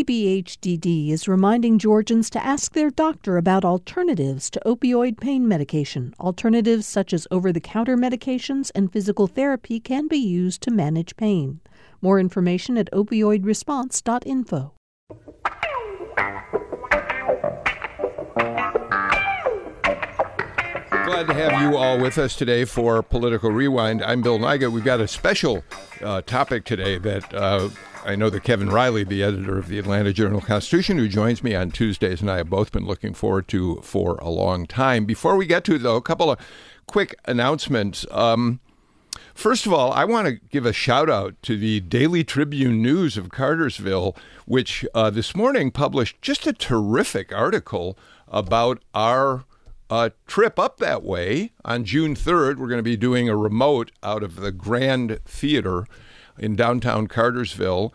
DBHDD is reminding Georgians to ask their doctor about alternatives to opioid pain medication. Alternatives such as over the counter medications and physical therapy can be used to manage pain. More information at opioidresponse.info. Glad to have you all with us today for Political Rewind. I'm Bill Nigut. We've got a special uh, topic today that uh, I know that Kevin Riley, the editor of the Atlanta Journal Constitution, who joins me on Tuesdays, and I have both been looking forward to for a long time. Before we get to though, a couple of quick announcements. Um, First of all, I want to give a shout out to the Daily Tribune News of Cartersville, which uh, this morning published just a terrific article about our uh, trip up that way. On June 3rd, we're going to be doing a remote out of the Grand Theater in downtown Cartersville.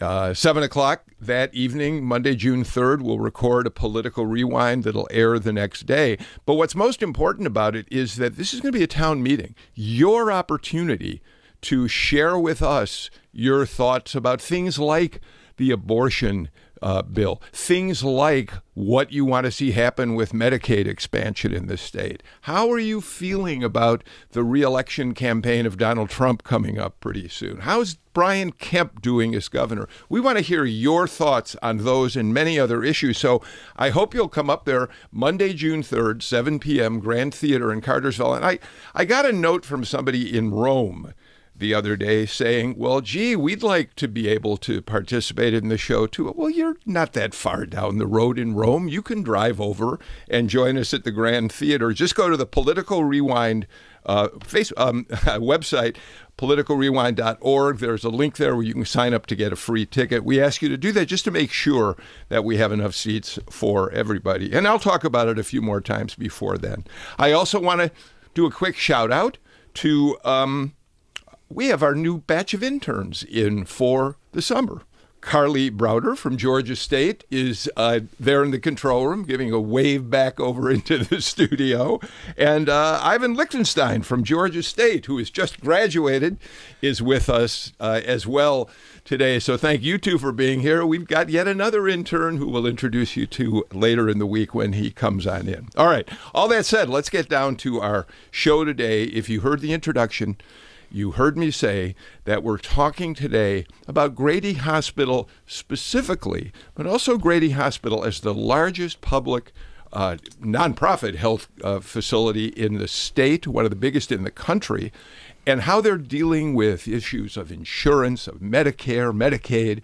Uh, 7 o'clock that evening, Monday, June 3rd, we'll record a political rewind that'll air the next day. But what's most important about it is that this is going to be a town meeting. Your opportunity to share with us your thoughts about things like the abortion uh, bill. Things like what you want to see happen with Medicaid expansion in the state. How are you feeling about the reelection campaign of Donald Trump coming up pretty soon? How's Brian Kemp doing as governor? We want to hear your thoughts on those and many other issues. So I hope you'll come up there Monday, June 3rd, 7 p.m., Grand Theater in Cartersville. And I, I got a note from somebody in Rome the other day saying, Well, gee, we'd like to be able to participate in the show too. Well, you're not that far down the road in Rome. You can drive over and join us at the Grand Theater. Just go to the Political Rewind uh, face, um, website, politicalrewind.org. There's a link there where you can sign up to get a free ticket. We ask you to do that just to make sure that we have enough seats for everybody. And I'll talk about it a few more times before then. I also want to do a quick shout out to. Um, we have our new batch of interns in for the summer. Carly Browder from Georgia State is uh, there in the control room, giving a wave back over into the studio. And uh, Ivan Lichtenstein from Georgia State, who has just graduated, is with us uh, as well today. So thank you two for being here. We've got yet another intern who we'll introduce you to later in the week when he comes on in. All right. All that said, let's get down to our show today. If you heard the introduction, you heard me say that we're talking today about Grady Hospital specifically, but also Grady Hospital as the largest public uh, nonprofit health uh, facility in the state, one of the biggest in the country, and how they're dealing with issues of insurance, of Medicare, Medicaid,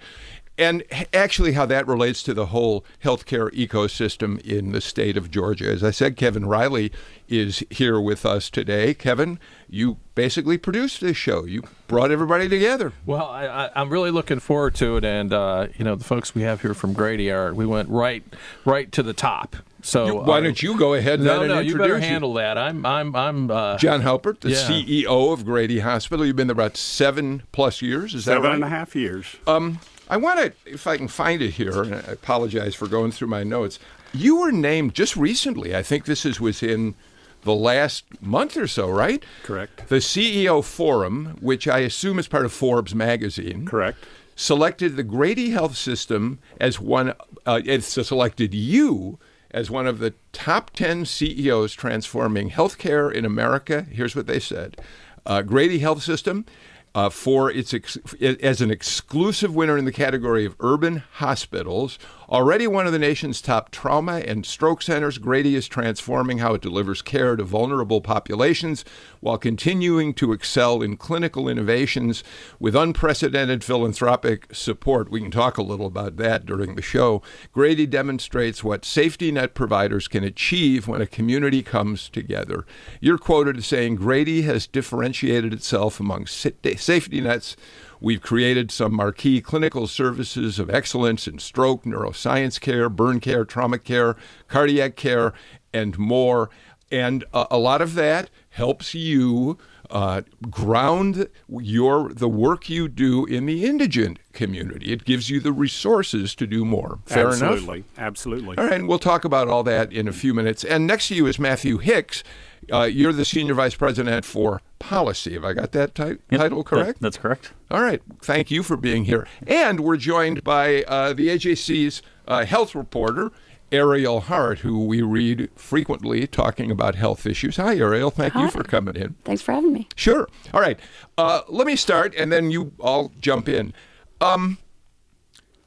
and actually how that relates to the whole healthcare ecosystem in the state of Georgia. As I said, Kevin Riley is here with us today. Kevin, you basically produced this show. You brought everybody together. Well, I, am really looking forward to it, and uh, you know the folks we have here from Grady are we went right right to the top. So you, why uh, don't you go ahead? No, and no, you better handle that. I'm, I'm, I'm. Uh, John Haupert, the yeah. CEO of Grady Hospital. You've been there about seven plus years. Is seven that right? Seven and a half years. Um, I want to, if I can find it here, and I apologize for going through my notes. You were named just recently. I think this is within the last month or so, right? Correct. The CEO Forum, which I assume is part of Forbes magazine. Correct. Selected the Grady Health System as one, uh, it's selected you as one of the top 10 CEOs transforming healthcare in America. Here's what they said uh, Grady Health System uh, for its ex- as an exclusive winner in the category of urban hospitals. Already one of the nation's top trauma and stroke centers, Grady is transforming how it delivers care to vulnerable populations while continuing to excel in clinical innovations with unprecedented philanthropic support. We can talk a little about that during the show. Grady demonstrates what safety net providers can achieve when a community comes together. You're quoted as saying Grady has differentiated itself among safety nets We've created some marquee clinical services of excellence in stroke, neuroscience care, burn care, trauma care, cardiac care, and more. And a, a lot of that helps you uh, ground your the work you do in the indigent community. It gives you the resources to do more. Fair absolutely, enough. Absolutely, absolutely. All right, and we'll talk about all that in a few minutes. And next to you is Matthew Hicks. Uh, you're the senior vice president for policy. Have I got that ti- Yep, title correct? that- that's correct. All right. Thank you for being here. And we're joined by uh, the AJC's uh, health reporter, Ariel Hart, who we read frequently talking about health issues. Hi, Ariel. Thank you for coming in. Thanks for having me. Sure. All right. Uh, let me start, and then you all jump in. Um,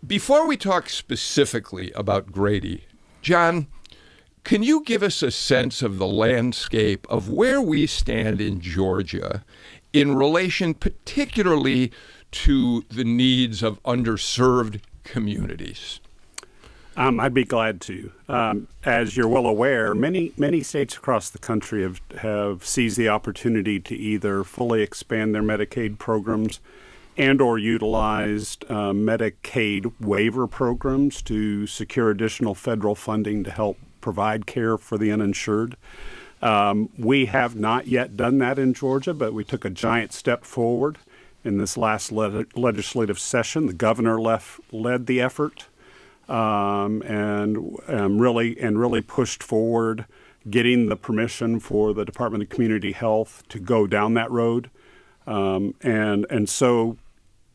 before we talk specifically about Grady, John, can you give us a sense of the landscape of where we stand in Georgia in relation, particularly to the needs of underserved communities? Um, I'd be glad to. Um, as you're well aware, many many states across the country have have seized the opportunity to either fully expand their Medicaid programs and or utilized uh, Medicaid waiver programs to secure additional federal funding to help provide care for the uninsured. Um, we have not yet done that in Georgia, but we took a giant step forward in this last le- legislative session. The governor left, led the effort um, and um, really and really pushed forward getting the permission for the Department of Community Health to go down that road. Um, and and so,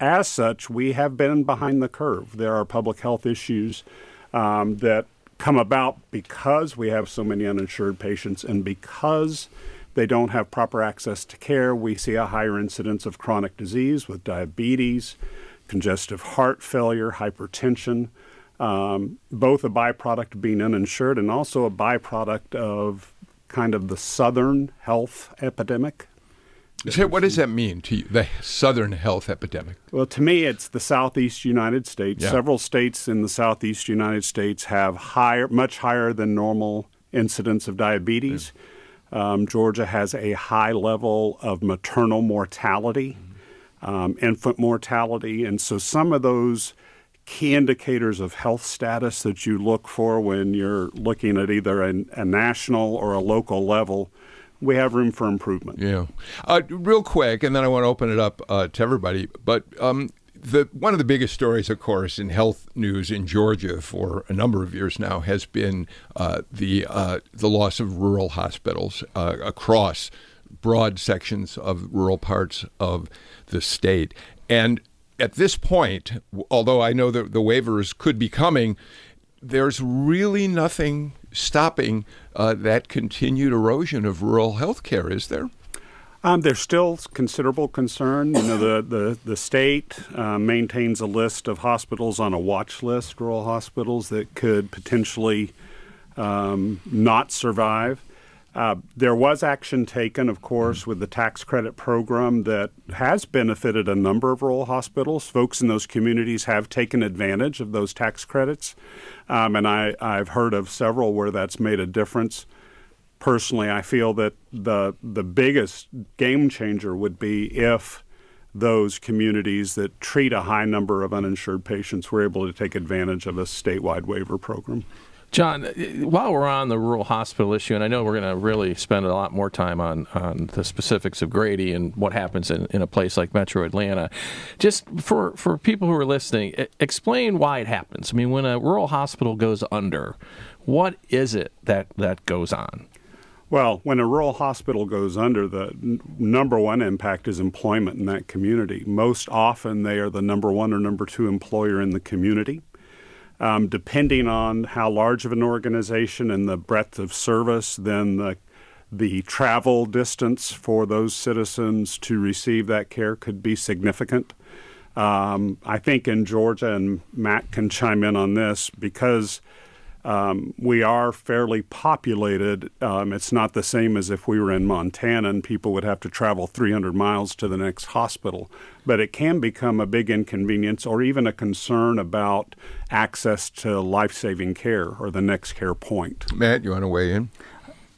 as such, we have been behind the curve. There are public health issues um, that come about because we have so many uninsured patients and because they don't have proper access to care. We see a higher incidence of chronic disease with diabetes, congestive heart failure, hypertension, um, both a byproduct of being uninsured and also a byproduct of kind of the southern health epidemic. Say, what does that mean to you, the Southern health epidemic? Well, to me, it's the southeast United States. Yeah. Several states in the southeast United States have higher, much higher than normal incidence of diabetes. Um, Georgia has a high level of maternal mortality, um, infant mortality, and so some of those key indicators of health status that you look for when you're looking at either a, a national or a local level, we have room for improvement. Yeah. Uh, real quick, and then I want to open it up uh, to everybody. But um, the one of the biggest stories, of course, in health news in Georgia for a number of years now has been uh, the uh, the loss of rural hospitals uh, across broad sections of rural parts of the state. And at this point, although I know that the waivers could be coming, there's really nothing stopping uh, that continued erosion of rural health care, is there? Um, there's still considerable concern. You know, the the the state uh, maintains a list of hospitals on a watch list, rural hospitals that could potentially um, not survive. Uh, there was action taken, of course, with the tax credit program that has benefited a number of rural hospitals. Folks in those communities have taken advantage of those tax credits, um, and I, I've heard of several where that's made a difference personally, I feel that the the biggest game changer would be if those communities that treat a high number of uninsured patients were able to take advantage of a statewide waiver program. John, uh, while we're on the rural hospital issue, and I know we're going to really spend a lot more time on, on the specifics of Grady and what happens in, in a place like Metro Atlanta, just for, for people who are listening, explain why it happens. I mean, when a rural hospital goes under, what is it that, that goes on? Well, when a rural hospital goes under, the n- number one impact is employment in that community. Most often, they are the number one or number two employer in the community. Um, depending on how large of an organization and the breadth of service, then the the travel distance for those citizens to receive that care could be significant. Um, I think in Georgia, and Matt can chime in on this, because um, we are fairly populated. Um, it's not the same as if we were in Montana and people would have to travel 300 miles to the next hospital. But it can become a big inconvenience or even a concern about access to life saving care or the next care point. Matt, you want to weigh in?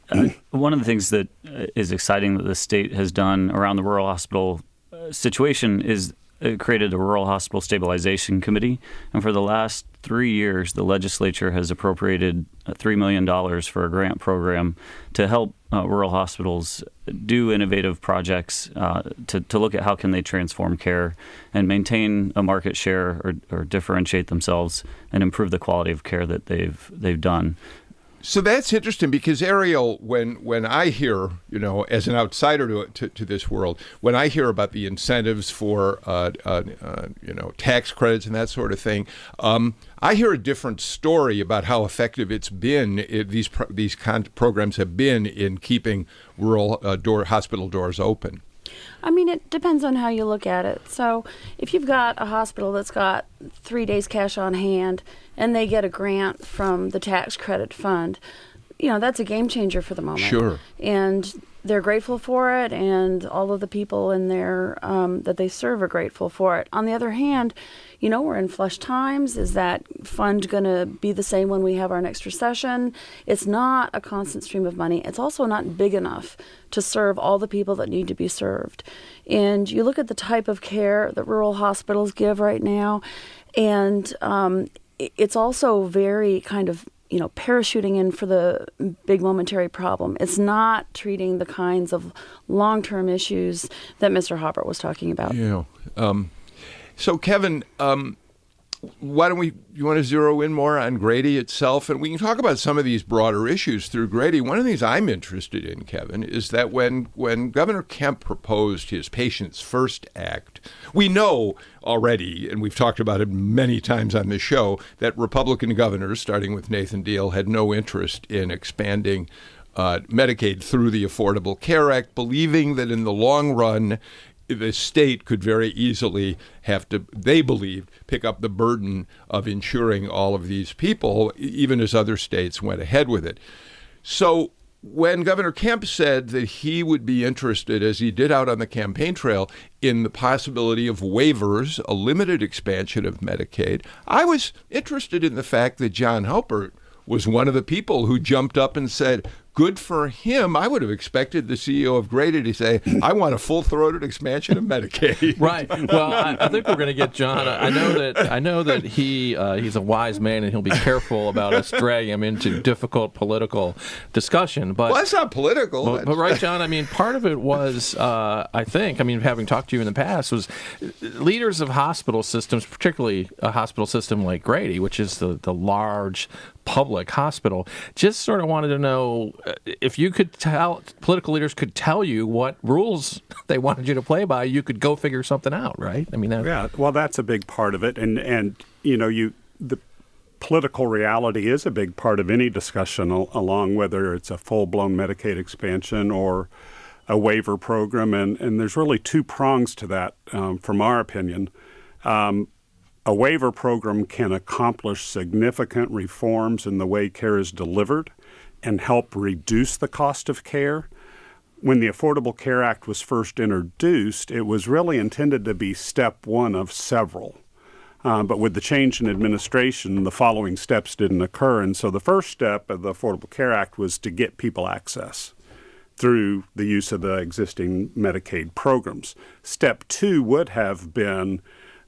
Uh, one of the things that uh, exciting that the state has done around the rural hospital uh, situation is it created the rural hospital stabilization committee, and for the last three years, the legislature has appropriated uh, $3 million for a grant program to help uh, rural hospitals do innovative projects uh, to, to look at how can they transform care and maintain a market share or, or differentiate themselves and improve the quality of care that they've they've done. So that's interesting because Ariel, when when I hear, you know, as an outsider to to, to this world, when I hear about the incentives for, uh, uh, uh, you know, tax credits and that sort of thing, um, I hear a different story about how effective it's been. It, these pro- these con- programs have been in keeping rural uh, door hospital doors open. I mean, it depends on how you look at it. So, if you've got a hospital that's got three days cash on hand and they get a grant from the tax credit fund, you know, that's a game changer for the moment. Sure. And they're grateful for it, and all of the people in there um, that they serve are grateful for it. On the other hand, you know, we're in flush times. Is that fund going to be the same when we have our next recession? It's not a constant stream of money. It's also not big enough to serve all the people that need to be served. And you look at the type of care that rural hospitals give right now, and um, it's also very kind of you know, parachuting in for the big momentary problem. It's not treating the kinds of long term issues that Mr. Haupert was talking about. Yeah. Um, so, Kevin, um, why don't we you want to zero in more on Grady itself and we can talk about some of these broader issues through Grady. One of the things I'm interested in, Kevin, is that when when Governor Kemp proposed his Patients First Act, we know already, and we've talked about it many times on this show, that Republican governors, starting with Nathan Deal, had no interest in expanding uh, Medicaid through the Affordable Care Act, believing that in the long run the state could very easily have to, they believed, pick up the burden of insuring all of these people, even as other states went ahead with it. So when Governor Kemp said that he would be interested, as he did out on the campaign trail, in the possibility of waivers, a limited expansion of Medicaid, I was interested in the fact that John Haupert was one of the people who jumped up and said, good for him. I would have expected the CEO of Grady to say, "I want a full-throated expansion of Medicaid." right. Well, I, I think we're going to get John. I know that I know that he uh, he's a wise man and he'll be careful about us dragging him into difficult political discussion. But well, that's not political. But, but, right, John. I mean, part of it was uh, I think. I mean, having talked to you in the past, was leaders of hospital systems, particularly a hospital system like Grady, which is the the large public hospital, just sort of wanted to know uh, if you could tell political leaders could tell you what rules they wanted you to play by, you could go figure something out, right? I mean, that, yeah. Well, that's a big part of it, and and you know, you the political reality is a big part of any discussion, along whether it's a full blown Medicaid expansion or a waiver program, and and there's really two prongs to that, um, from our opinion. Um, a waiver program can accomplish significant reforms in the way care is delivered and help reduce the cost of care. When the Affordable Care Act was first introduced, it was really intended to be step one of several. Uh, but with the change in administration, the following steps didn't occur. And so the first step of the Affordable Care Act was to get people access through the use of the existing Medicaid programs. Step two would have been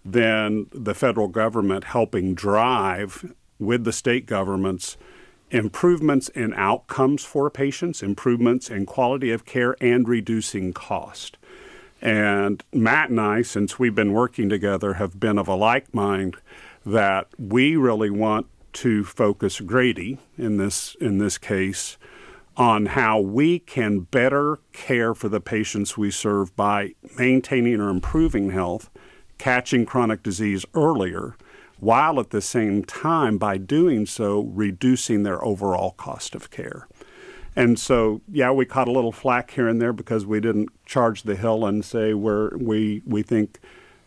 then the federal government helping drive with the state governments improvements in outcomes for patients, improvements in quality of care, and reducing cost. And Matt and I, since we've been working together, have been of a like mind that we really want to focus Grady in this in this case on how we can better care for the patients we serve by maintaining or improving health, catching chronic disease earlier, while at the same time, by doing so, reducing their overall cost of care. And so, yeah, we caught a little flack here and there because we didn't charge the hill and say where we we think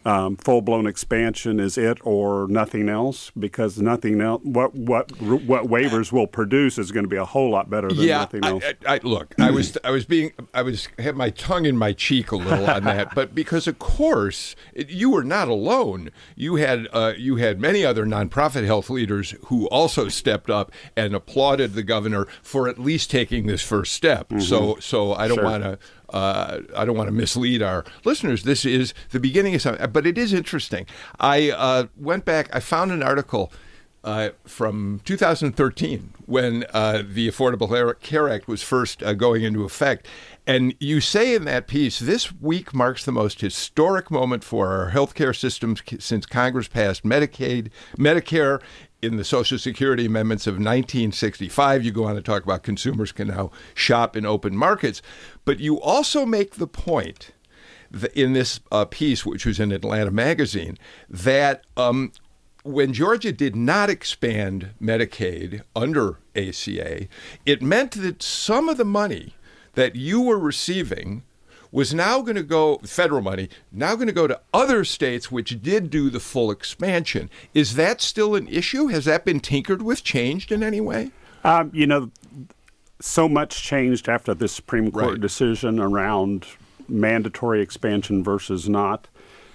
um, full blown expansion is it or nothing else because nothing else what what what waivers will produce is going to be a whole lot better than yeah, nothing else. I, I, look, I was I was being I was had my tongue in my cheek a little on that, but because of course it, you were not alone. You had uh, you had many other nonprofit health leaders who also stepped up and applauded the governor for at least taking this first step. Mm-hmm. So so I don't sure. want to uh, I don't want to mislead our listeners. This is the beginning of something, but it is interesting. I uh, went back. I found an article uh, from 2013 when uh, the Affordable Care Act was first uh, going into effect. And you say in that piece, this week marks the most historic moment for our healthcare systems since Congress passed Medicaid, Medicare in the Social Security amendments of 1965. You go on to talk about consumers can now shop in open markets. But you also make the point in this uh, piece, which was in Atlanta Magazine, that um, when Georgia did not expand Medicaid under ACA, it meant that some of the money that you were receiving was now going to go federal money now going to go to other states which did do the full expansion is that still an issue has that been tinkered with changed in any way um, you know so much changed after the supreme court right. decision around mandatory expansion versus not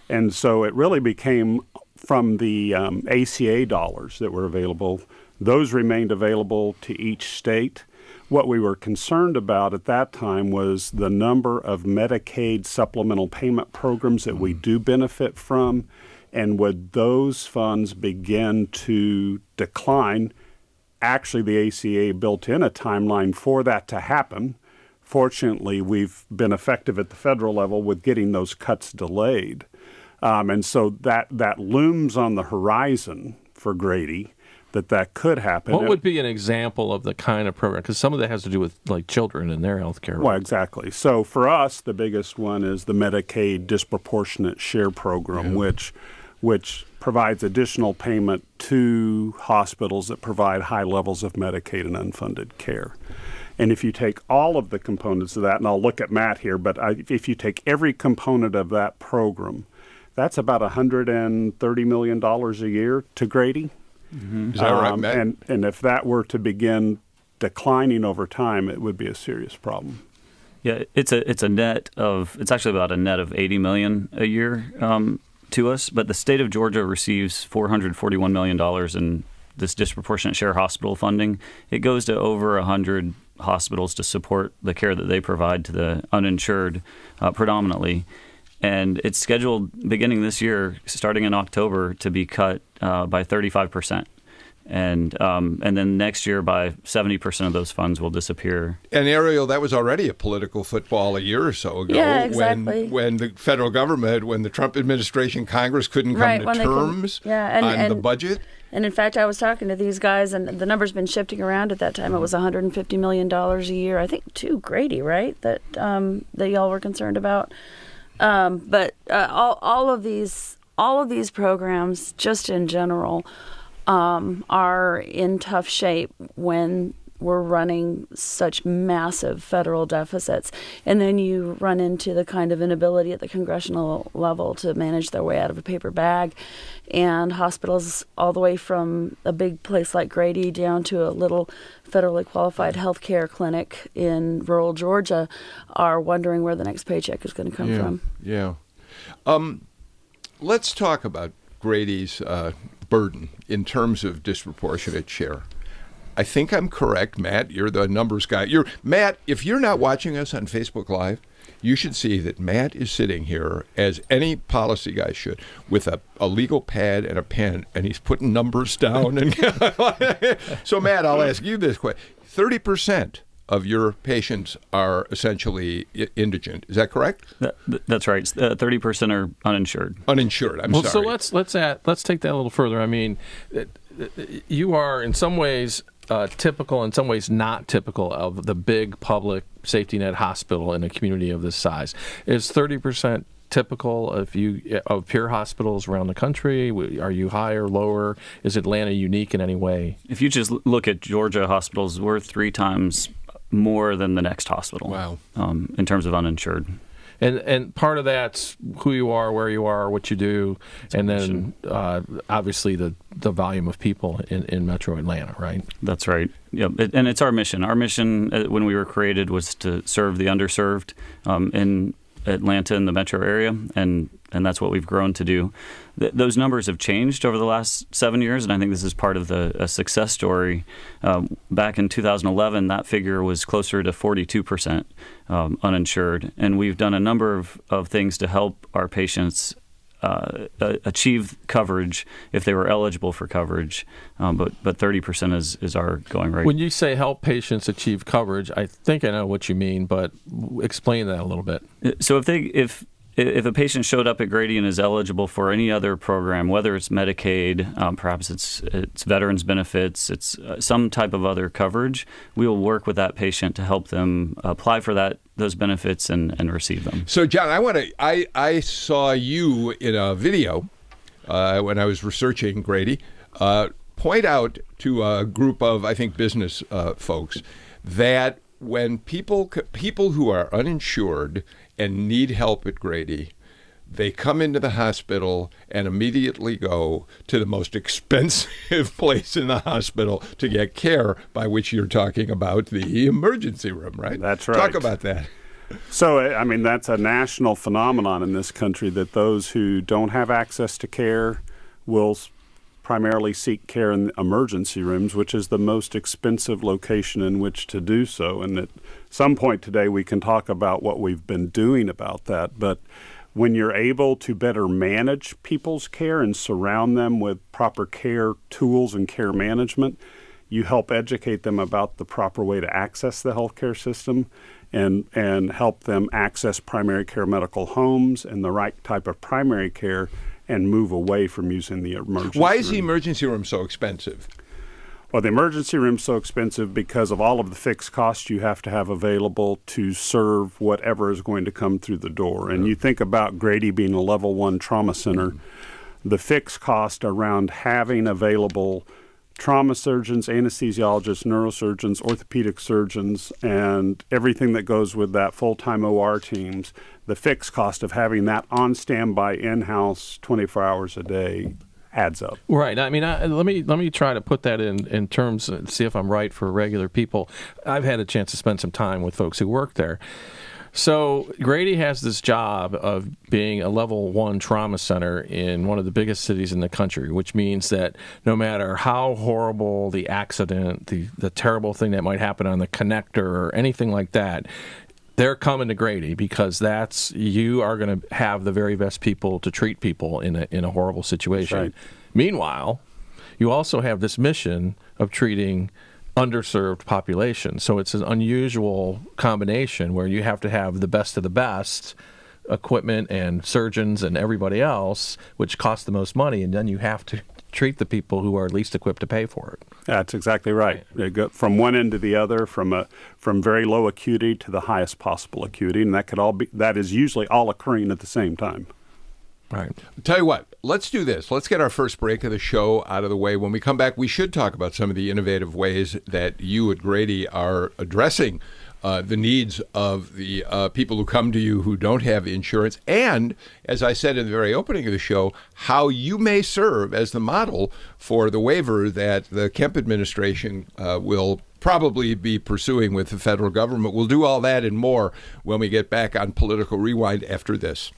and so it really became from the um, ACA dollars that were available, those remained available to each state. What we were concerned about at that time was the number of Medicaid supplemental payment programs that we mm. do benefit from, and would those funds begin to decline? Actually, the ACA built in a timeline for that to happen. Fortunately, we've been effective at the federal level with getting those cuts delayed. Um, and so that, that looms on the horizon for Grady that that could happen. What would be an example of the kind of program? Because some of that has to do with like children and their health care. Well, exactly. So for us, the biggest one is the Medicaid disproportionate share program, yeah. which which provides additional payment to hospitals that provide high levels of Medicaid and unfunded care. And if you take all of the components of that, and I'll look at Matt here, but I, if you take every component of that program, that's about $130 million a year to Grady. Mm-hmm. Is that right, um, Matt? And, and if that were to begin declining over time, it would be a serious problem. Yeah, it's a it's a net of it's actually about a net of 80 million a year um, to us. But the state of Georgia receives 441 million dollars in this disproportionate share hospital funding. It goes to over 100 hospitals to support the care that they provide to the uninsured, uh, predominantly and it's scheduled beginning this year, starting in October, to be cut uh, by 35 percent. And um, and then next year, by 70 percent of those funds will disappear. And Ariel, that was already a political football a year or so ago. Yeah, exactly. When, when the federal government, when the Trump administration, Congress couldn't come right, to terms could, yeah, and, on and, the budget. And in fact, I was talking to these guys, and the number's been shifting around. At that time, it was 150 million dollars a year. I think to Grady, right? That um, that y'all were concerned about. Um, but uh, all all of these all of these programs, just in general, um, are in tough shape when we're running such massive federal deficits. And then you run into the kind of inability at the congressional level to manage their way out of a paper bag. And hospitals, all the way from a big place like Grady down to a little federally qualified health care clinic in rural Georgia, are wondering where the next paycheck is going to come yeah, from. Yeah. Um, let's talk about Grady's uh, burden in terms of disproportionate share. I think I'm correct, Matt. You're the numbers guy. You're Matt. If you're not watching us on Facebook Live, you should see that Matt is sitting here as any policy guy should, with a, a legal pad and a pen, and he's putting numbers down. And so, Matt, I'll ask you this question: Thirty percent of your patients are essentially indigent. Is that correct? That, that's right. Uh, thirty uh, percent are uninsured. Uninsured. I'm well, sorry. So let's let's add, let's take that a little further. I mean, you are in some ways uh, typical, in some ways not typical, of the big public safety net hospital in a community of this size. Is 30% typical of you of peer hospitals around the country? Are you higher, lower? Is Atlanta unique in any way? If you just look at Georgia hospitals, we're three times more than the next hospital. Wow. Um, in terms of uninsured and and part of that's who you are, where you are, what you do, and then uh, obviously the the volume of people in, in Metro Atlanta, right? That's right. Yeah, it, and it's our mission. Our mission uh, when we were created was to serve the underserved um, in Atlanta and the metro area, and and that's what we've grown to do. Th- those numbers have changed over the last seven years, and I think this is part of the success story. Um, back in 2011, that figure was closer to 42 percent um, uninsured, and we've done a number of, of things to help our patients uh, achieve coverage if they were eligible for coverage, um, but but 30% is, is our going rate. When you say help patients achieve coverage, I think I know what you mean, but explain that a little bit. So if they if if a patient showed up at Grady and is eligible for any other program, whether it's Medicaid, um, perhaps it's it's veterans benefits, it's uh, some type of other coverage, we will work with that patient to help them apply for that those benefits and, and receive them. So, John, I want to. I I saw you in a video uh, when I was researching Grady. Uh, point out to a group of I think business uh, folks that when people people who are uninsured and need help at Grady, they come into the hospital and immediately go to the most expensive place in the hospital to get care, by which you're talking about the emergency room, right? That's right. Talk about that. So, I mean, that's a national phenomenon in this country that those who don't have access to care will primarily seek care in emergency rooms, which is the most expensive location in which to do so. And at some point today, we can talk about what we've been doing about that. But when you're able to better manage people's care and surround them with proper care tools and care management, you help educate them about the proper way to access the healthcare system and and help them access primary care medical homes and the right type of primary care and move away from using the emergency Why is room. the emergency room so expensive? Well, the emergency room's so expensive because of all of the fixed costs you have to have available to serve whatever is going to come through the door. And you think about Grady being a level one trauma center, the fixed cost around having available trauma surgeons, anesthesiologists, neurosurgeons, orthopedic surgeons, and everything that goes with that full time OR teams, the fixed cost of having that on standby in house 24 hours a day adds up. Right. I mean, I, let me let me try to put that in in terms see if I'm right for regular people. I've had a chance to spend some time with folks who work there. So Grady has this job of being a level one trauma center in one of the biggest cities in the country, which means that no matter how horrible the accident, the the terrible thing that might happen on the connector or anything like that, they're coming to Grady because that's you are going to have the very best people to treat people in a in a horrible situation. Right. Meanwhile, you also have this mission of treating underserved population. So it's an unusual combination where you have to have the best of the best equipment and surgeons and everybody else, which costs the most money, and then you have to treat the people who are least equipped to pay for it. That's exactly right. They go from one end to the other, from a from very low acuity to the highest possible acuity, and that could all be that is usually all occurring at the same time. Right. Tell you what, let's do this. Let's get our first break of the show out of the way. When we come back, we should talk about some of the innovative ways that you at Grady are addressing uh, the needs of the uh, people who come to you who don't have insurance. And, as I said in the very opening of the show, how you may serve as the model for the waiver that the Kemp administration uh, will probably be pursuing with the federal government. We'll do all that and more when we get back on Political Rewind after this.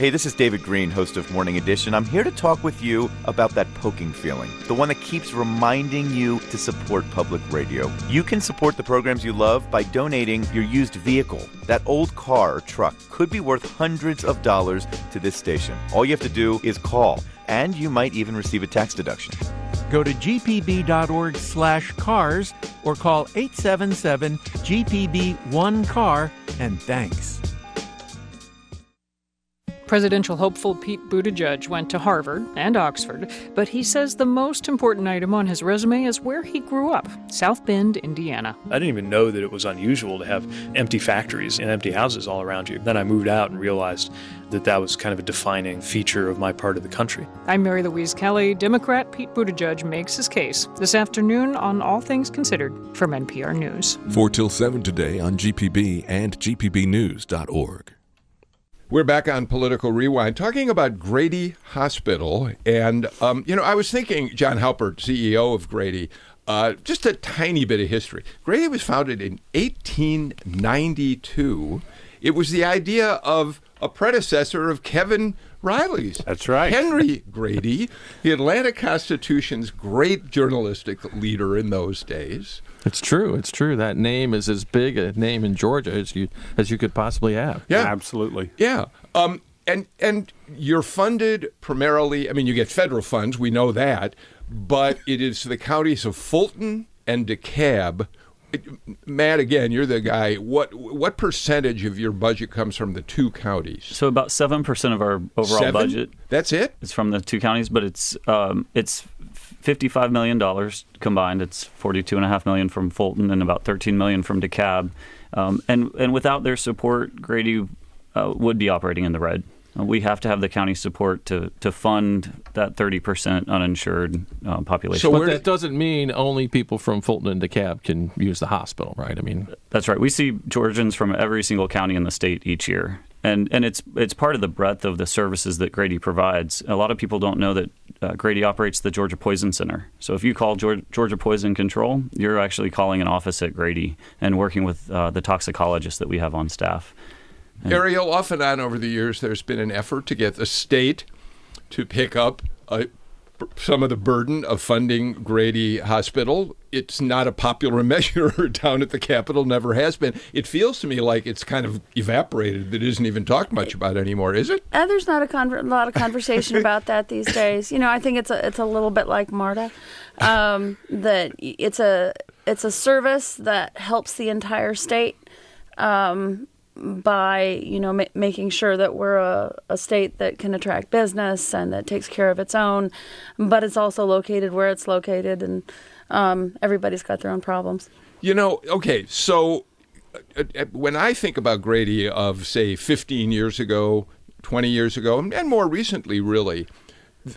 Hey, this is David Greene, host of Morning Edition. I'm here to talk with you about that poking feeling, the one that keeps reminding you to support public radio. You can support the programs you love by donating your used vehicle. That old car or truck could be worth hundreds of dollars to this station. All you have to do is call, and you might even receive a tax deduction. Go to gpb.org slash cars or call 877 GPB 1 car and thanks. Presidential hopeful Pete Buttigieg went to Harvard and Oxford, but he says the most important item on his resume is where he grew up, South Bend, Indiana. I didn't even know that it was unusual to have empty factories and empty houses all around you. Then I moved out and realized that that was kind of a defining feature of my part of the country. I'm Mary Louise Kelly. Democrat Pete Buttigieg makes his case this afternoon on All Things Considered from NPR News. 4 till 7 today on GPB and GPBnews.org. We're back on Political Rewind talking about Grady Hospital. And, um, you know, I was thinking, John Haupert, CEO of Grady, uh, just a tiny bit of history. Grady was founded in 1892. It was the idea of a predecessor of Kevin Riley's. That's right. Henry Grady, the Atlanta Constitution's great journalistic leader in those days. It's true. It's true. That name is as big a name in Georgia as you as you could possibly have. Yeah, Absolutely. Yeah. Um, and and you're funded primarily. I mean, you get federal funds. We know that, but it is the counties of Fulton and DeKalb. Matt, again, you're the guy. What what percentage of your budget comes from the two counties? So about seven percent of our overall Seven? budget That's it. it. is from the two counties, but it's um, it's fifty-five million dollars combined. It's forty-two and a half million from Fulton and about thirteen million from DeKalb. Um, and and without their support, Grady uh, would be operating in the red. Uh, we have to have the county support to to fund that thirty percent uninsured uh, population. but that doesn't mean only people from Fulton and DeKalb can use the hospital, right? I mean, That's right. We see Georgians from every single county in the state each year. And, and it's it's part of the breadth of the services that Grady provides. A lot of people don't know that uh, Grady operates the Georgia Poison Center. So if you call Georgia, Georgia Poison Control, you're actually calling an office at Grady and working with uh, the toxicologist that we have on staff. Ariel, off and on over the years, there's been an effort to get the state to pick up uh, some of the burden of funding Grady Hospital. It's not a popular measure down at the Capitol, never has been. It feels to me like it's kind of evaporated, that isn't even talked much about anymore, is it? Uh, there's not a conver- lot of conversation about that these days. You know, I think it's a it's a little bit like MARTA, um, that it's a it's a service that helps the entire state um, by you know ma- making sure that we're a, a state that can attract business and that takes care of its own, but it's also located where it's located, and um, everybody's got their own problems. You know, okay, so uh, uh, when I think about Grady of, say, 15 years ago, 20 years ago, and more recently, really,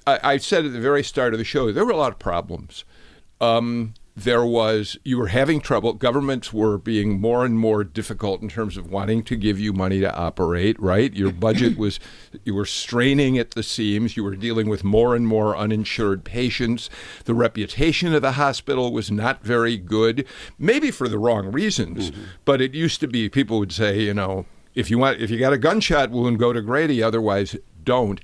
I, I said at the very start of the show, there were a lot of problems. Um, there was, you were having trouble. Governments were being more and more difficult in terms of wanting to give you money to operate, right? Your budget was, you were straining at the seams. You were dealing with more and more uninsured patients. The reputation of the hospital was not very good, maybe for the wrong reasons, mm-hmm. but it used to be people would say, you know, if you want, if you got a gunshot wound, go to Grady, otherwise don't.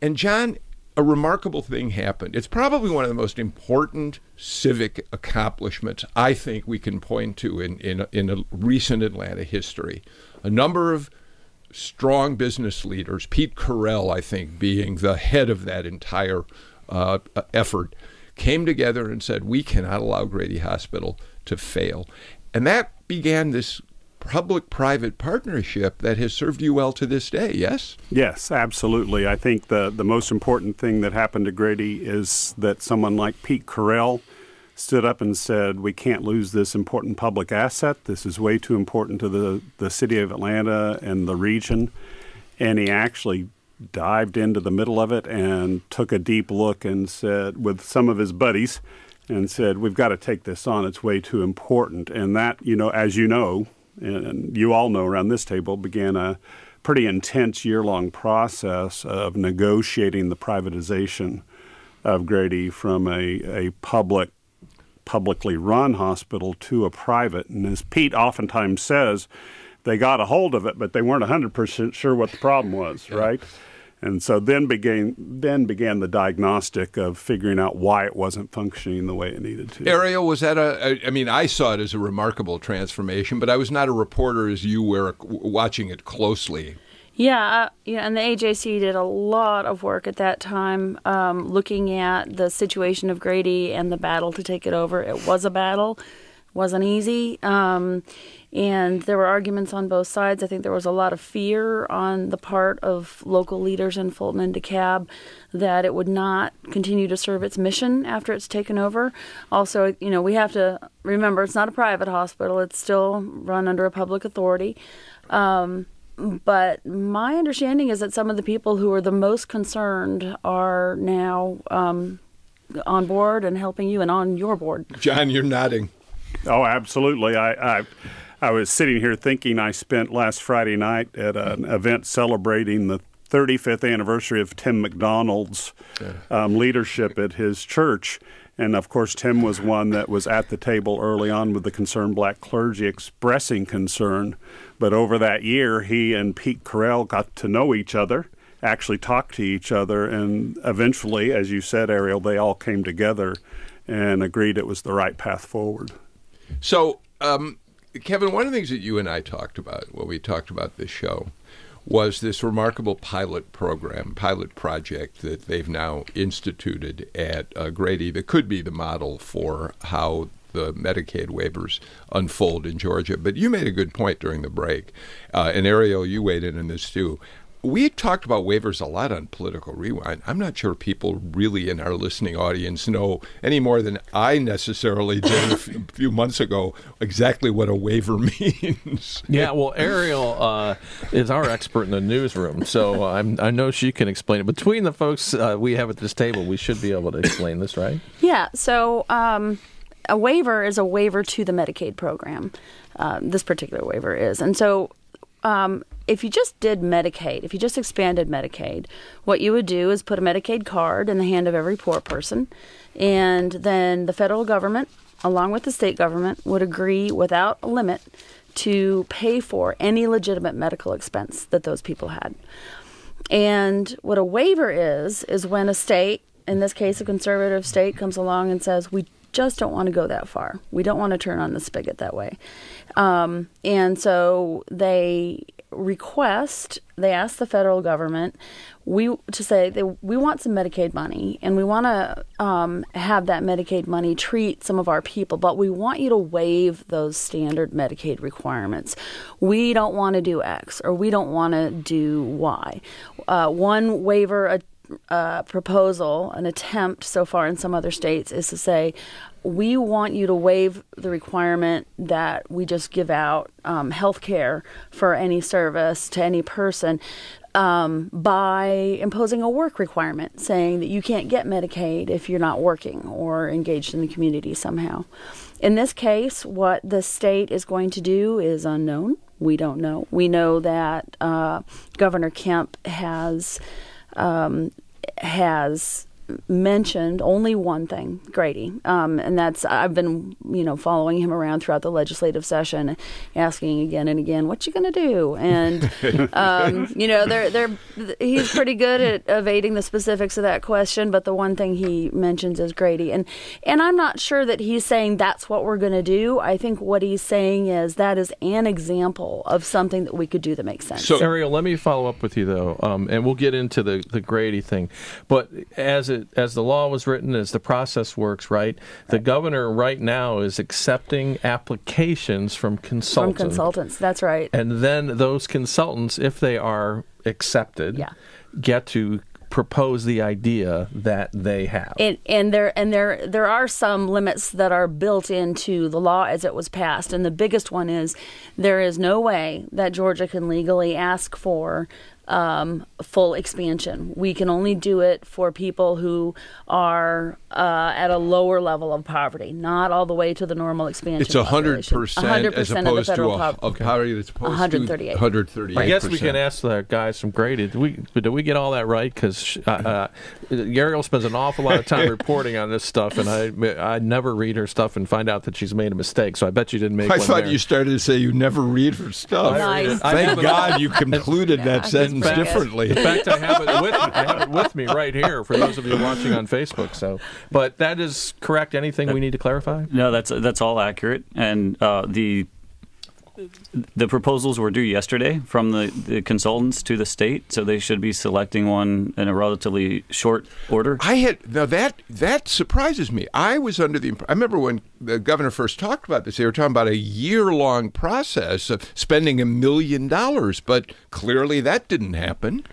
And John, a remarkable thing happened. It's probably one of the most important civic accomplishments I think we can point to in, in, in recent Atlanta history. A number of strong business leaders, Pete Correll, I think, being the head of that entire uh, effort, came together and said, We cannot allow Grady Hospital to fail. And that began this public private partnership that has served you well to this day, yes? Yes, absolutely. I think the, the most important thing that happened to Grady is that someone like Pete Correll stood up and said, We can't lose this important public asset. This is way too important to the, the city of Atlanta and the region. And he actually dived into the middle of it and took a deep look and said, with some of his buddies, and said, We've got to take this on. It's way too important. And that, you know, as you know, and you all know around this table, began a pretty intense year long process of negotiating the privatization of Grady from a, a public, publicly run hospital to a private. And as Pete oftentimes says, they got a hold of it, but they weren't 100% sure what the problem was, right? And so then began then began the diagnostic of figuring out why it wasn't functioning the way it needed to. Ariel, was that a? I mean, I saw it as a remarkable transformation, but I was not a reporter as you were watching it closely. Yeah, uh, yeah, and the AJC did a lot of work at that time, um, looking at the situation of Grady and the battle to take it over. It was a battle, wasn't easy, um, and there were arguments on both sides. I think there was a lot of fear on the part of local leaders in Fulton and DeKalb that it would not continue to serve its mission after it's taken over. Also, you know, we have to remember it's not a private hospital; it's still run under a public authority. Um, but my understanding is that some of the people who are the most concerned are now um, on board and helping you and on your board. John, you're nodding. Oh, absolutely. I, I, I was sitting here thinking I spent last Friday night at an event celebrating the 35th anniversary of Tim McDonald's um, leadership at his church. And of course, Tim was one that was at the table early on with the concerned black clergy expressing concern. But over that year, he and Pete Correll got to know each other, actually talked to each other, and eventually, as you said, Ariel, they all came together and agreed it was the right path forward. So, um, Kevin, one of the things that you and I talked about when we talked about this show was this remarkable pilot program, pilot project that they've now instituted at uh, Grady that could be the model for how the Medicaid waivers unfold in Georgia. But you made a good point during the break, uh, and Ariel, you weighed in on this too we talked about waivers a lot on Political Rewind. I'm not sure people really in our listening audience know any more than I necessarily did a few months ago exactly what a waiver means. Yeah, well, Ariel uh, is our expert in the newsroom, so I'm, i know she can explain it. Between the folks uh, we have at this table, we should be able to explain this, right? Yeah, so um, a waiver is a waiver to the Medicaid program. Uh, this particular waiver is. And so um, if you just did Medicaid, if you just expanded Medicaid, what you would do is put a Medicaid card in the hand of every poor person, and then the federal government, along with the state government, would agree without a limit to pay for any legitimate medical expense that those people had. And what a waiver is, is when a state, in this case a conservative state, comes along and says, we just don't want to go that far. We don't want to turn on the spigot that way. Um, and so they request, they ask the federal government, we to say that we want some Medicaid money and we want to um, have that Medicaid money treat some of our people, but we want you to waive those standard Medicaid requirements. We don't want to do X or we don't want to do Y. Uh, one waiver. A, uh, proposal, an attempt so far in some other states, is to say, we want you to waive the requirement that we just give out um, health care for any service to any person um, by imposing a work requirement, saying that you can't get Medicaid if you're not working or engaged in the community somehow. In this case, what the state is going to do is unknown. We don't know. We know that uh, Governor Kemp has um, has mentioned only one thing, Grady, um, and that's I've been you know following him around throughout the legislative session, asking again and again, "What you going to do?" And um, you know, they're they're he's pretty good at evading the specifics of that question, but the one thing he mentions is Grady, and and I'm not sure that he's saying that's what we're going to do. I think what he's saying is that is an example of something that we could do that makes sense. So, Ariel, let me follow up with you though, um, and we'll get into the the Grady thing, but as it as the law was written, as the process works, right? The governor right now is accepting applications from consultants. From consultants, that's right. And then those consultants, if they are accepted, yeah. get to propose the idea that they have. And, and there and there there are some limits that are built into the law as it was passed. And the biggest one is there is no way that Georgia can legally ask for um, full expansion. We can only do it for people who are uh, at a lower level of poverty, not all the way to the normal expansion. It's hundred percent as opposed to a, poverty. a poverty that's opposed 138. to 138. I guess we can ask the guys from Grady. Did we did we get all that right? Because uh, uh, Ariel spends an awful lot of time reporting on this stuff, and I I never read her stuff and find out that she's made a mistake. So I bet you didn't make. I one thought there. you started to say you never read her stuff. Nice. Thank God you concluded that sentence fact- differently. In fact, I have it with me. I have it with me right here for those of you watching on Facebook. So, but that is correct. Anything we need to clarify? No, that's that's all accurate. And uh, the the proposals were due yesterday from the, the consultants to the state, so they should be selecting one in a relatively short order. I had now that that surprises me. I was under the. I remember when the governor first talked about this. They were talking about a year-long process of spending a million dollars, but clearly that didn't happen.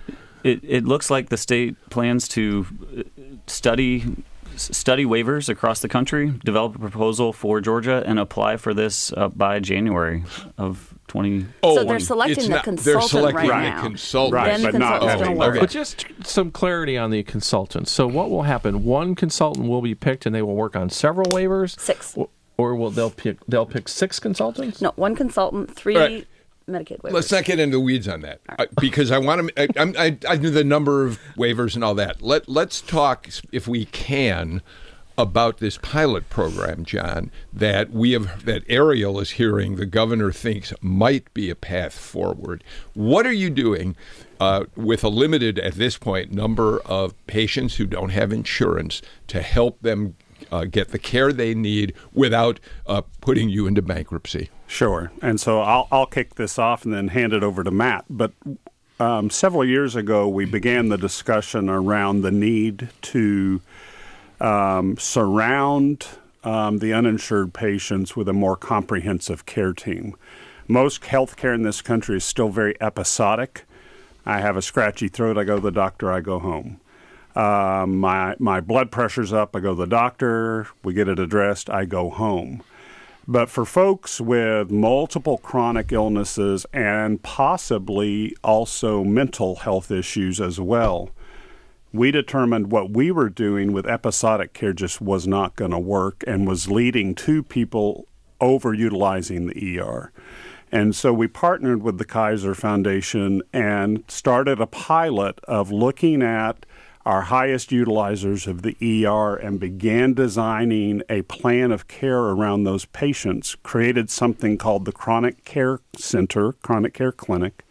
It, it looks like the state plans to uh, study study waivers across the country, develop a proposal for Georgia, and apply for this uh, by January of 20. Oh, So they're selecting it's the not- consultant They're selecting right the now. consultant. Right, Then the but not consultant's having- gonna. But just some clarity on the consultants. So, what will happen? One consultant will be picked, and they will work on several waivers. Six. Or- Or will they'll pick they'll pick six consultants? No, one consultant, three Right. Medicaid waivers. Let's not get into the weeds on that I, because I want to. I, I'm- I, I knew the number of waivers and all that. Let Let's talk, if we can, about this pilot program, John. That we have that Ariel is hearing. The governor thinks might be a path forward. What are you doing uh, with a limited, at this point, number of patients who don't have insurance to help them? Uh, get the care they need without uh, putting you into bankruptcy. Sure. And so I'll, I'll kick this off and then hand it over to Matt. But um, several years ago, we began the discussion around the need to um, surround um, the uninsured patients with a more comprehensive care team. Most healthcare in this country is still very episodic. I have a scratchy throat, I go to the doctor, I go home. Um, my my blood pressure's up, I go to the doctor, we get it addressed, I go home. But for folks with multiple chronic illnesses and possibly also mental health issues as well, we determined what we were doing with episodic care just was not going to work and was leading to people overutilizing the ER. And so we partnered with the Kaiser Foundation and started a pilot of looking at our highest utilizers of the ER and began designing a plan of care around those patients, created something called the Chronic Care Center, Chronic Care Clinic.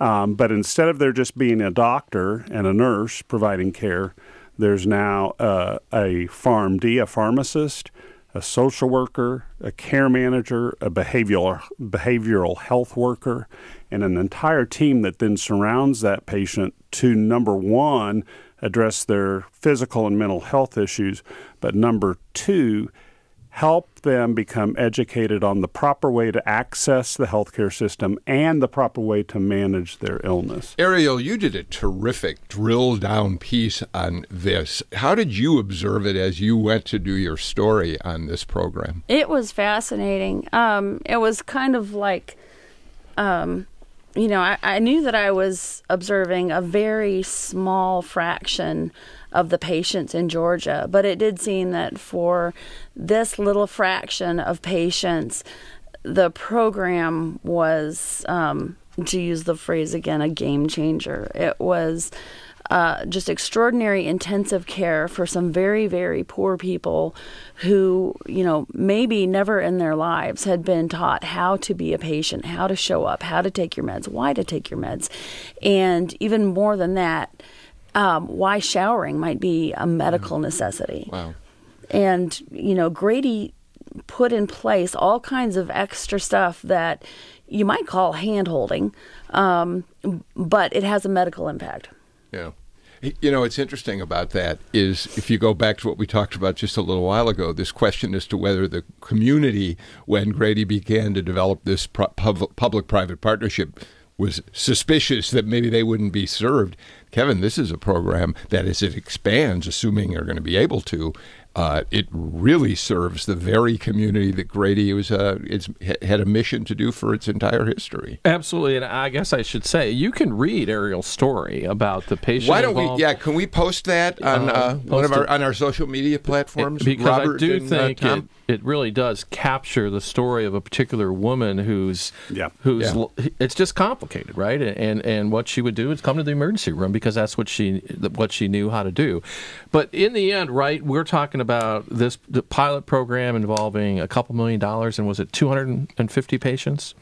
Um, but instead of there just being a doctor and a nurse providing care, there's now uh, a PharmD, a pharmacist, a social worker, a care manager, a behavioral behavioral health worker, and an entire team that then surrounds that patient to number one address their physical and mental health issues, but number two help them become educated on the proper way to access the healthcare system and the proper way to manage their illness. Ariel, you did a terrific drill down piece on this. How did you observe it as you went to do your story on this program? It was fascinating. Um, it was kind of like, um, you know, I, I knew that I was observing a very small fraction of the patients in Georgia. But it did seem that for this little fraction of patients, the program was, um, to use the phrase again, a game changer. It was. Uh, just extraordinary intensive care for some very, very poor people who, you know, maybe never in their lives had been taught how to be a patient, how to show up, how to take your meds, why to take your meds. And even more than that, um, why showering might be a medical necessity. Wow. And, you know, Grady put in place all kinds of extra stuff that you might call hand holding, um, but it has a medical impact. Yeah. You know, what's interesting about that is if you go back to what we talked about just a little while ago, this question as to whether the community, when Grady began to develop this public private partnership, was suspicious that maybe they wouldn't be served. Kevin, this is a program that as it expands, assuming they're going to be able to, uh, it really serves the very community that Grady was uh, had a mission to do for its entire history. Absolutely, and I guess I should say you can read Ariel's story about the patient. Why don't involved. we? Yeah, can we post that on uh, uh one of our on our social media platforms? Because Robert I do and, uh, think it, it really does capture the story of a particular woman who's yeah. who's Yeah. it's just complicated, right? And and what she would do is come to the emergency room because that's what she what she knew how to do. But in the end, right, we're talking about this the pilot program involving a couple million dollars, and was it 250 patients?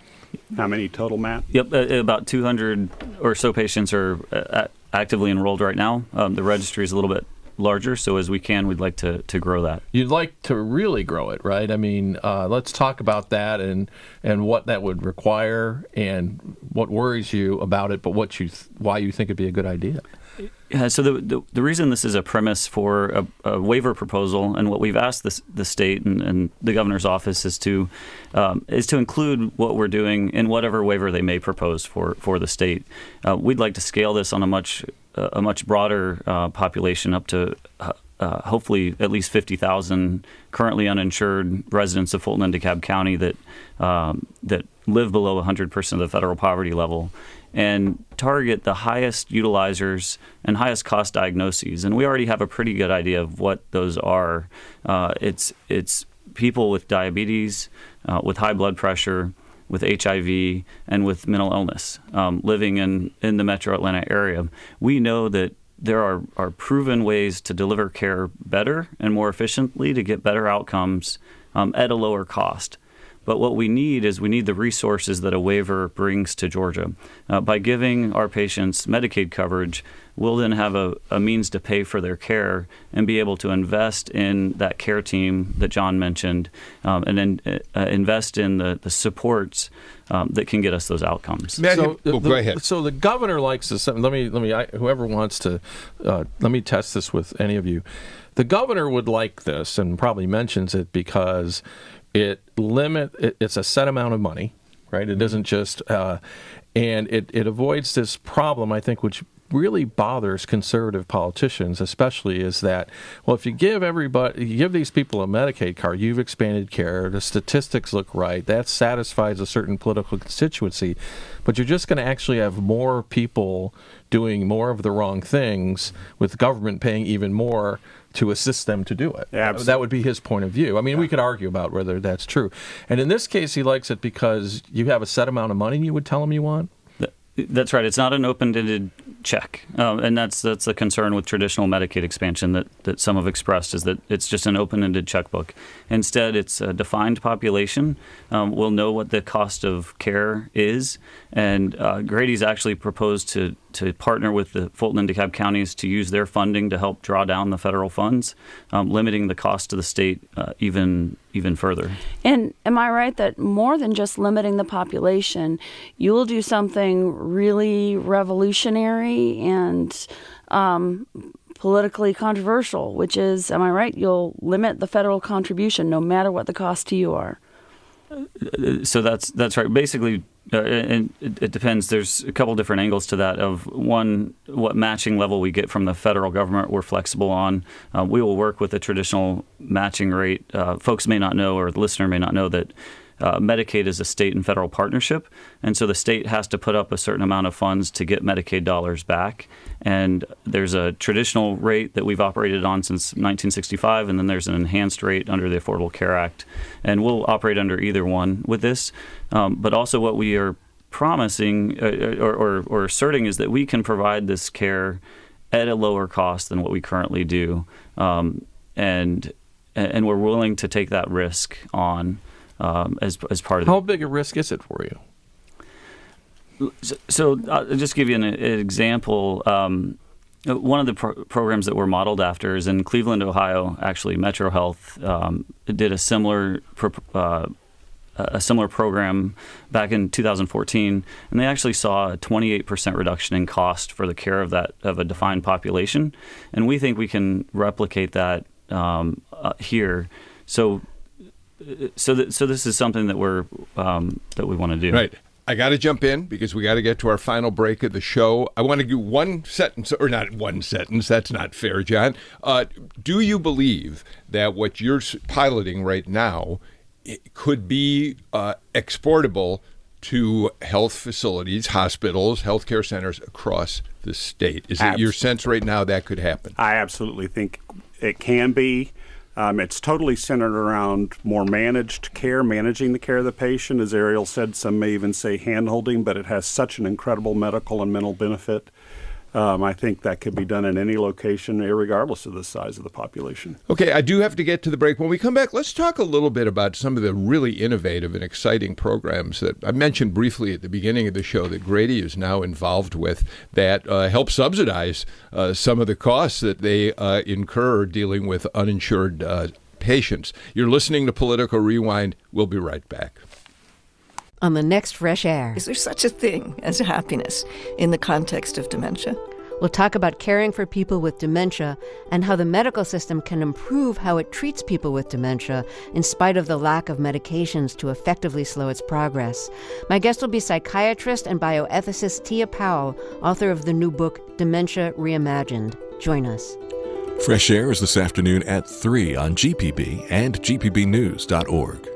How many total, Matt? Yep, uh, about 200 or so patients are uh, actively enrolled right now. Um, the registry is a little bit larger, so as we can, we'd like to, to grow that. You'd like to really grow it, right? I mean, uh, let's talk about that and and what that would require and what worries you about it, but what you th- why you think it'd be a good idea. Yeah, so the, the, the reason this is a premise for a, a waiver proposal, and what we've asked this, the state and, and the governor's office is to um, is to include what we're doing in whatever waiver they may propose for for the state. Uh, we'd like to scale this on a much a much broader uh, population up to. Uh, uh hopefully, at least 50,000 currently uninsured residents of Fulton and DeKalb County that um, that live below 100% of the federal poverty level and target the highest utilizers and highest cost diagnoses. And we already have a pretty good idea of what those are. Uh, it's it's people with diabetes, uh, with high blood pressure, with HIV, and with mental illness um, living in, in the metro Atlanta area. We know that there are, are proven ways to deliver care better and more efficiently to get better outcomes um, at a lower cost. But what we need is we need the resources that a waiver brings to Georgia. Uh, by giving our patients Medicaid coverage, we'll then have a, a, means to pay for their care and be able to invest in that care team that John mentioned um, and then uh, invest in the, the supports um, that can get us those outcomes. so, oh, the, go ahead. So the governor likes this. Let me, let me, I, whoever wants to, uh, let me test this with any of you. The governor would like this and probably mentions it because it limit it, it's a set amount of money, right? It doesn't just uh, and it, it avoids this problem, I think, which really bothers conservative politicians, especially, is that well, if you give everybody, you give these people a Medicaid card, you've expanded care, the statistics look right, that satisfies a certain political constituency, but you're just going to actually have more people doing more of the wrong things with government paying even more to assist them to do it. Absolutely. That would be his point of view. I mean, we could argue about whether that's true. And in this case, he likes it because you have a set amount of money you would tell him you want. That's right. It's not an open-ended check, um, and that's that's a concern with traditional Medicaid expansion that, that some have expressed is that it's just an open-ended checkbook. Instead, it's a defined population. Um, we'll know what the cost of care is, and uh, Grady's actually proposed to to partner with the Fulton and DeKalb counties to use their funding to help draw down the federal funds, um, limiting the cost to the state uh, even even further. And am I right that more than just limiting the population, you will do something really revolutionary and um, politically controversial, which is, am I right? You'll limit the federal contribution no matter what the cost to you are. So that's that's right. Basically, uh, and it, it, depends. There's a couple different angles to that. Of one, what matching level we get from the federal government, we're flexible on. Uh, we will work with a traditional matching rate. Uh, folks may not know, or the listener may not know that uh, Medicaid is a state and federal partnership, and so the state has to put up a certain amount of funds to get Medicaid dollars back. And there's a traditional rate that we've operated on since 1965, and then there's an enhanced rate under the Affordable Care Act, and we'll operate under either one with this. Um, but also, what we are promising uh, or, or, or asserting is that we can provide this care at a lower cost than what we currently do, um, and and we're willing to take that risk on um, as as part of. How the, big a risk is it for you? So, so I'll just give you an, an example. Um, one of the pro- programs that we're modeled after is in Cleveland, Ohio. Actually, Metro Health um, did a similar uh, a similar program back in 2014, and they actually saw a 28% reduction in cost for the care of that of a defined population, and we think we can replicate that um, uh, here. So so th- so this is something that we're um, that we want to do. Right. I got to jump in because we got to get to our final break of the show. I want to do one sentence, or not one sentence. That's not fair, John. Uh, do you believe that what you're piloting right now could be uh, exportable to health facilities, hospitals, healthcare centers across the state? Is it your sense right now that could happen? I absolutely think it can be. Um, it's totally centered around more managed care, managing the care of the patient. As Ariel said, some may even say handholding, but it has such an incredible medical and mental benefit um, I think that could be done in any location, regardless of the size of the population. Okay, I do have to get to the break. When we come back, let's talk a little bit about some of the really innovative and exciting programs that I mentioned briefly at the beginning of the show that Grady is now involved with that uh, help subsidize uh, some of the costs that they uh, incur dealing with uninsured uh, patients. You're listening to Political Rewind. We'll be right back on the next Fresh Air. Is there such a thing as happiness in the context of dementia? We'll talk about caring for people with dementia and how the medical system can improve how it treats people with dementia in spite of the lack of medications to effectively slow its progress. My guest will be psychiatrist and bioethicist Tia Powell, author of the new book Dementia Reimagined. Join us. Fresh Air is this afternoon at 3 on GPB and GPBnews.org.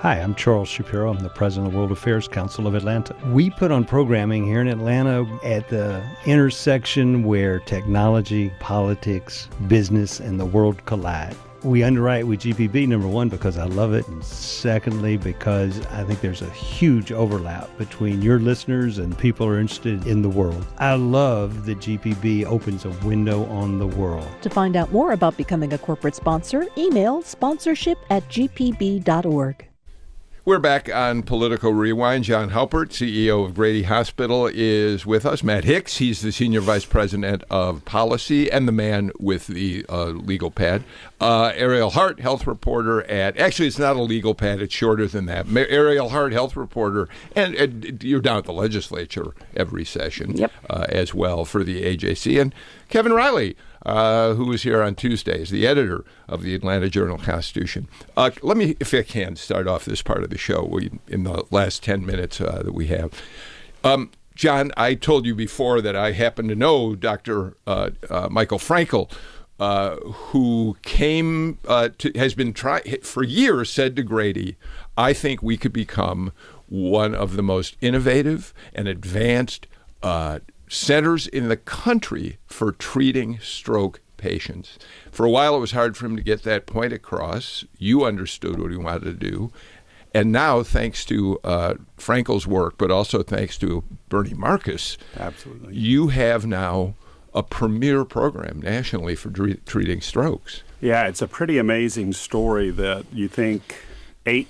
Hi, I'm Charles Shapiro. I'm the president of the World Affairs Council of Atlanta. We put on programming here in Atlanta at the intersection where technology, politics, business, and the world collide. we underwrite with GPB, number one, because I love it. And secondly, because I think there's a huge overlap between your listeners and people who are interested in the world. I love that GPB opens a window on the world. To find out more about becoming a corporate sponsor, email sponsorship at gpb.org. We're back on Political Rewind. John Haupert, CEO of Grady Hospital, is with us. Matt Hicks, he's the Senior Vice President of Policy and the man with the uh, legal pad. Uh, Ariel Hart, health reporter at, actually, it's not a legal pad, it's shorter than that. Ma- Ariel Hart, health reporter, and, and, you're down at the legislature every session yep. uh, as well for the AJC. And Kevin Riley, uh, who was here on Tuesdays, the editor of the Atlanta Journal Constitution. Uh, let me, if I can, start off this part of the show we, in the last 10 minutes uh, that we have. Um, John, I told you before that I happen to know Dr. Uh, uh, Michael Frankel. Uh, who came to, has been trying for years said to Grady, I think we could become one of the most innovative and advanced centers in the country for treating stroke patients. For a while, it was hard for him to get that point across. You understood what he wanted to do. And now, thanks to uh, Frankel's work, but also thanks to Bernie Marcus, absolutely, you have now a premier program nationally for tre- treating strokes. Yeah, it's a pretty amazing story that you think eight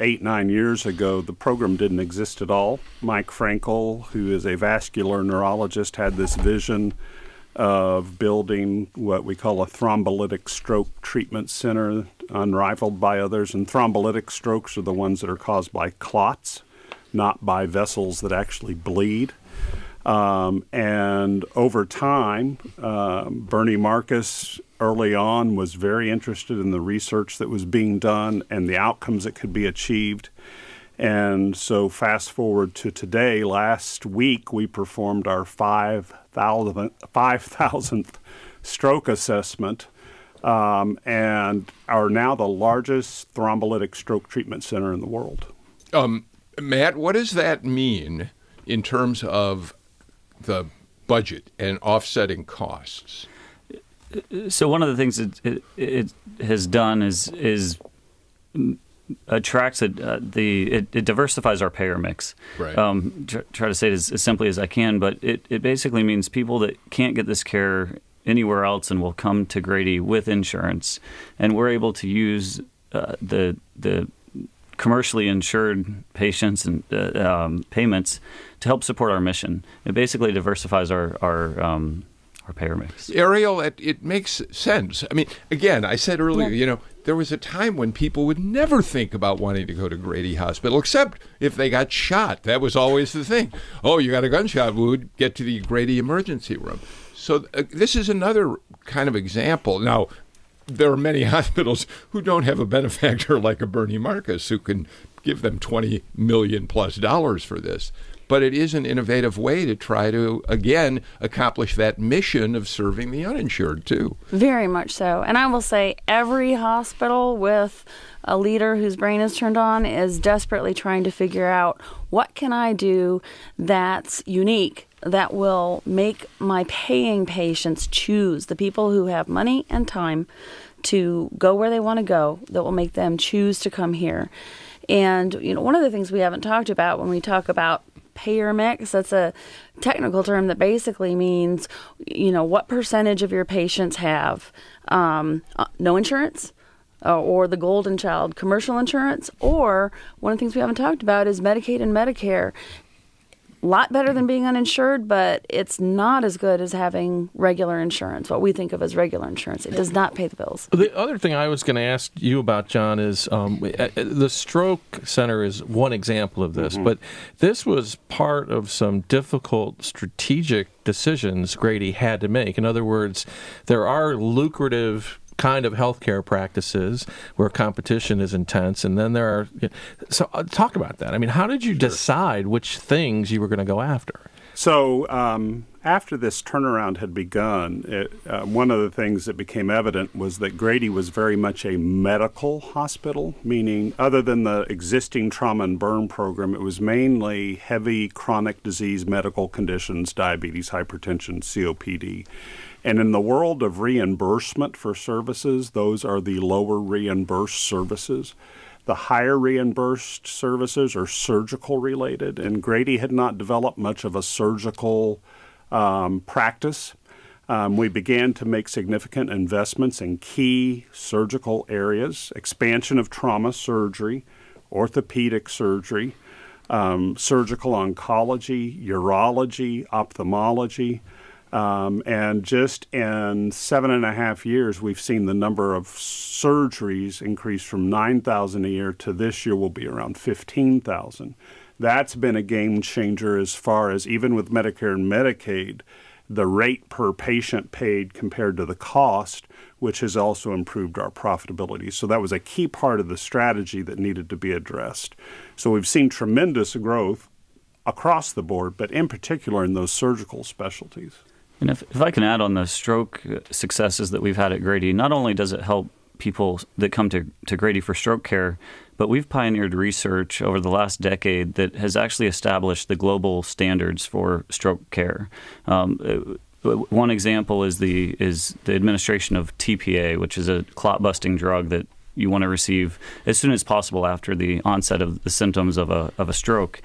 eight, nine years ago, the program didn't exist at all. Mike Frankel, who is a vascular neurologist, had this vision of building what we call a thrombolytic stroke treatment center, unrivaled by others. And thrombolytic strokes are the ones that are caused by clots, not by vessels that actually bleed. Um, and over time, um, Bernie Marcus early on was very interested in the research that was being done and the outcomes that could be achieved. And so, fast forward to today, last week we performed our 5,000th 5, stroke assessment um, and are now the largest thrombolytic stroke treatment center in the world. Um, Matt, what does that mean in terms of the budget and offsetting costs? So one of the things it, it, it has done is is attracts uh, the it, it, diversifies our payer mix. Right. Um, try, try, to say it as, as, simply as I can, but it, it basically means people that can't get this care anywhere else and will come to Grady with insurance, and we're able to use uh, the the commercially insured patients and uh, um, payments to help support our mission. It basically diversifies our our um, our payer mix. Ariel, it, it, makes sense. I mean, again, I said earlier, yeah. you know, there was a time when people would never think about wanting to go to Grady Hospital, except if they got shot. That was always the thing. Oh, you got a gunshot wound, get to the Grady emergency room. So uh, this is another kind of example. Now, there are many hospitals who don't have a benefactor like a Bernie Marcus who can give them 20 million plus dollars for this but it is an innovative way to try to again accomplish that mission of serving the uninsured too. Very much so. And I will say every hospital with a leader whose brain is turned on is desperately trying to figure out what can I do that's unique that will make my paying patients choose the people who have money and time to go where they want to go that will make them choose to come here. And you know, one of the things we haven't talked about when we talk about payer mix. That's a technical term that basically means, you know, what percentage of your patients have um, uh, no insurance. Uh, or the golden child commercial insurance or one of the things we haven't talked about is medicaid and medicare lot better than being uninsured, but it's not as good as having regular insurance, what we think of as regular insurance. It does not pay the bills. The other thing I was going to ask you about, John, is um, uh, uh, the Stroke Center is one example of this, mm-hmm. but this was part of some difficult strategic decisions Grady had to make. In other words, there are lucrative kind of healthcare practices where competition is intense, and then there are. So, uh, talk about that. I mean, how did you sure. decide which things you were going to go after? So, um, after this turnaround had begun, it, uh, one of the things that became evident was that Grady was very much a medical hospital, meaning, other than the existing trauma and burn program, it was mainly heavy chronic disease medical conditions, diabetes, hypertension, COPD. And in the world of reimbursement for services, those are the lower reimbursed services. The higher reimbursed services are surgical related, and Grady had not developed much of a surgical um, practice. Um, we began to make significant investments in key surgical areas expansion of trauma surgery, orthopedic surgery, um, surgical oncology, urology, ophthalmology. Um, and just in seven and a half years, we've seen the number of surgeries increase from 9,000 a year to this year will be around 15,000. That's been a game changer as far as even with Medicare and Medicaid, the rate per patient paid compared to the cost, which has also improved our profitability. So that was a key part of the strategy that needed to be addressed. So we've seen tremendous growth across the board, but in particular in those surgical specialties. And if, if I can add on the stroke successes that we've had at Grady, not only does it help people that come to, to Grady for stroke care, but we've pioneered research over the last decade that has actually established the global standards for stroke care. Um, uh, one example is the is the administration of TPA, which is a clot busting drug that you want to receive as soon as possible after the onset of the symptoms of a of a stroke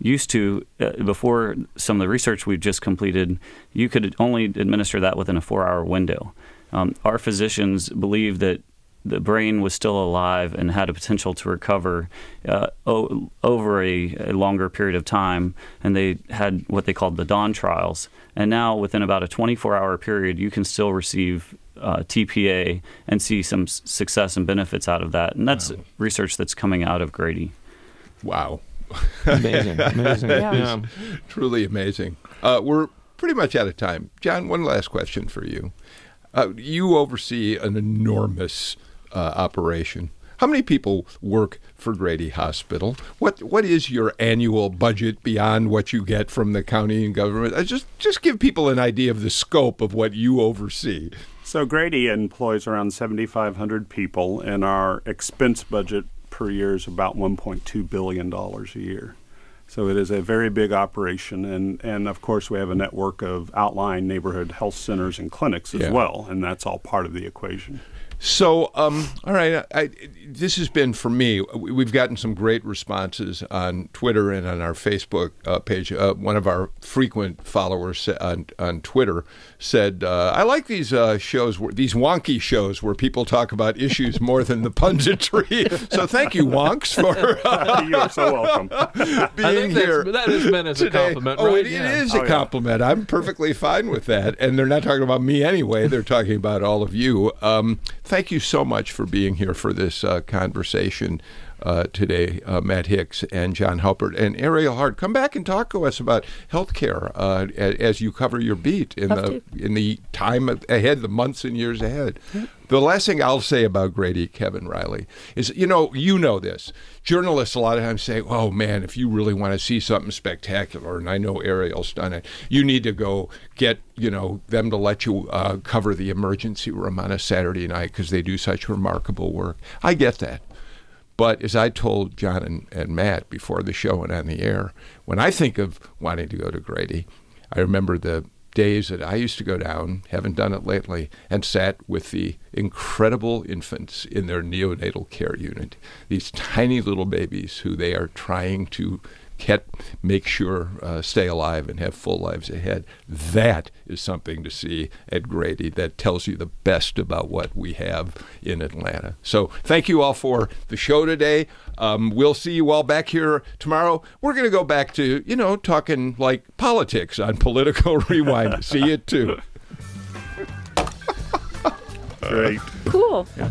used to uh, before some of the research we've just completed you could only administer that within a four hour window um, our physicians believe that the brain was still alive and had a potential to recover uh, o- over a, a, longer period of time. And they had what they called the Dawn trials. And now, within about a 24 hour period, you can still receive uh, TPA and see some s- success and benefits out of that. And that's wow. research that's coming out of Grady. Wow. amazing. Amazing. yeah. Truly amazing. Uh, we're pretty much out of time. John, one last question for you. Uh, you oversee an enormous uh, operation. How many people work for Grady Hospital? What what is your annual budget beyond what you get from the county and government? Uh, just just give people an idea of the scope of what you oversee. So Grady employs around 7,500 people, and our expense budget per year is about 1.2 billion dollars a year. So it is a very big operation, and, and of course we have a network of outlying neighborhood health centers and clinics as yeah. well, and that's all part of the equation. So, um, all right, I, I, this has been for me. We've gotten some great responses on Twitter and on our Facebook uh, page. Uh, one of our frequent followers on on Twitter said, uh, "I like these uh, shows, these wonky shows where people talk about issues more than the punditry." so, thank you, wonks, for you are so welcome being here. That is meant as today. a compliment, oh, right? it, yeah. it is oh, a compliment. Yeah. I'm perfectly fine with that. And they're not talking about me anyway. They're talking about all of you. Um, thank you so much for being here for this uh, conversation uh, today, uh, Matt Hicks and John Haupert and Ariel Hart. Come back and talk to us about healthcare uh, as you cover your beat in the in the time ahead, the months and years ahead. The last thing I'll say about Grady, Kevin Riley, is you know you know this. Journalists a lot of times say, "Oh man, if you really want to see something spectacular," and I know Ariel's done it, you need to go get you know them to let you uh, cover the emergency room on a Saturday night because they do such remarkable work. I get that. But as I told John and, and Matt before the show went on the air, when I think of wanting to go to Grady, I remember the days that I used to go down, haven't done it lately, and sat with the incredible infants in their neonatal care unit. These tiny little babies who they are trying to get, make sure uh, stay alive and have full lives ahead. That is something to see at Grady that tells you the best about what we have in Atlanta. So thank you all for the show today. Um, we'll see you all back here tomorrow. We're going to go back to, you know, talking like politics on Political Rewind. see you too. Great. Cool. Yeah.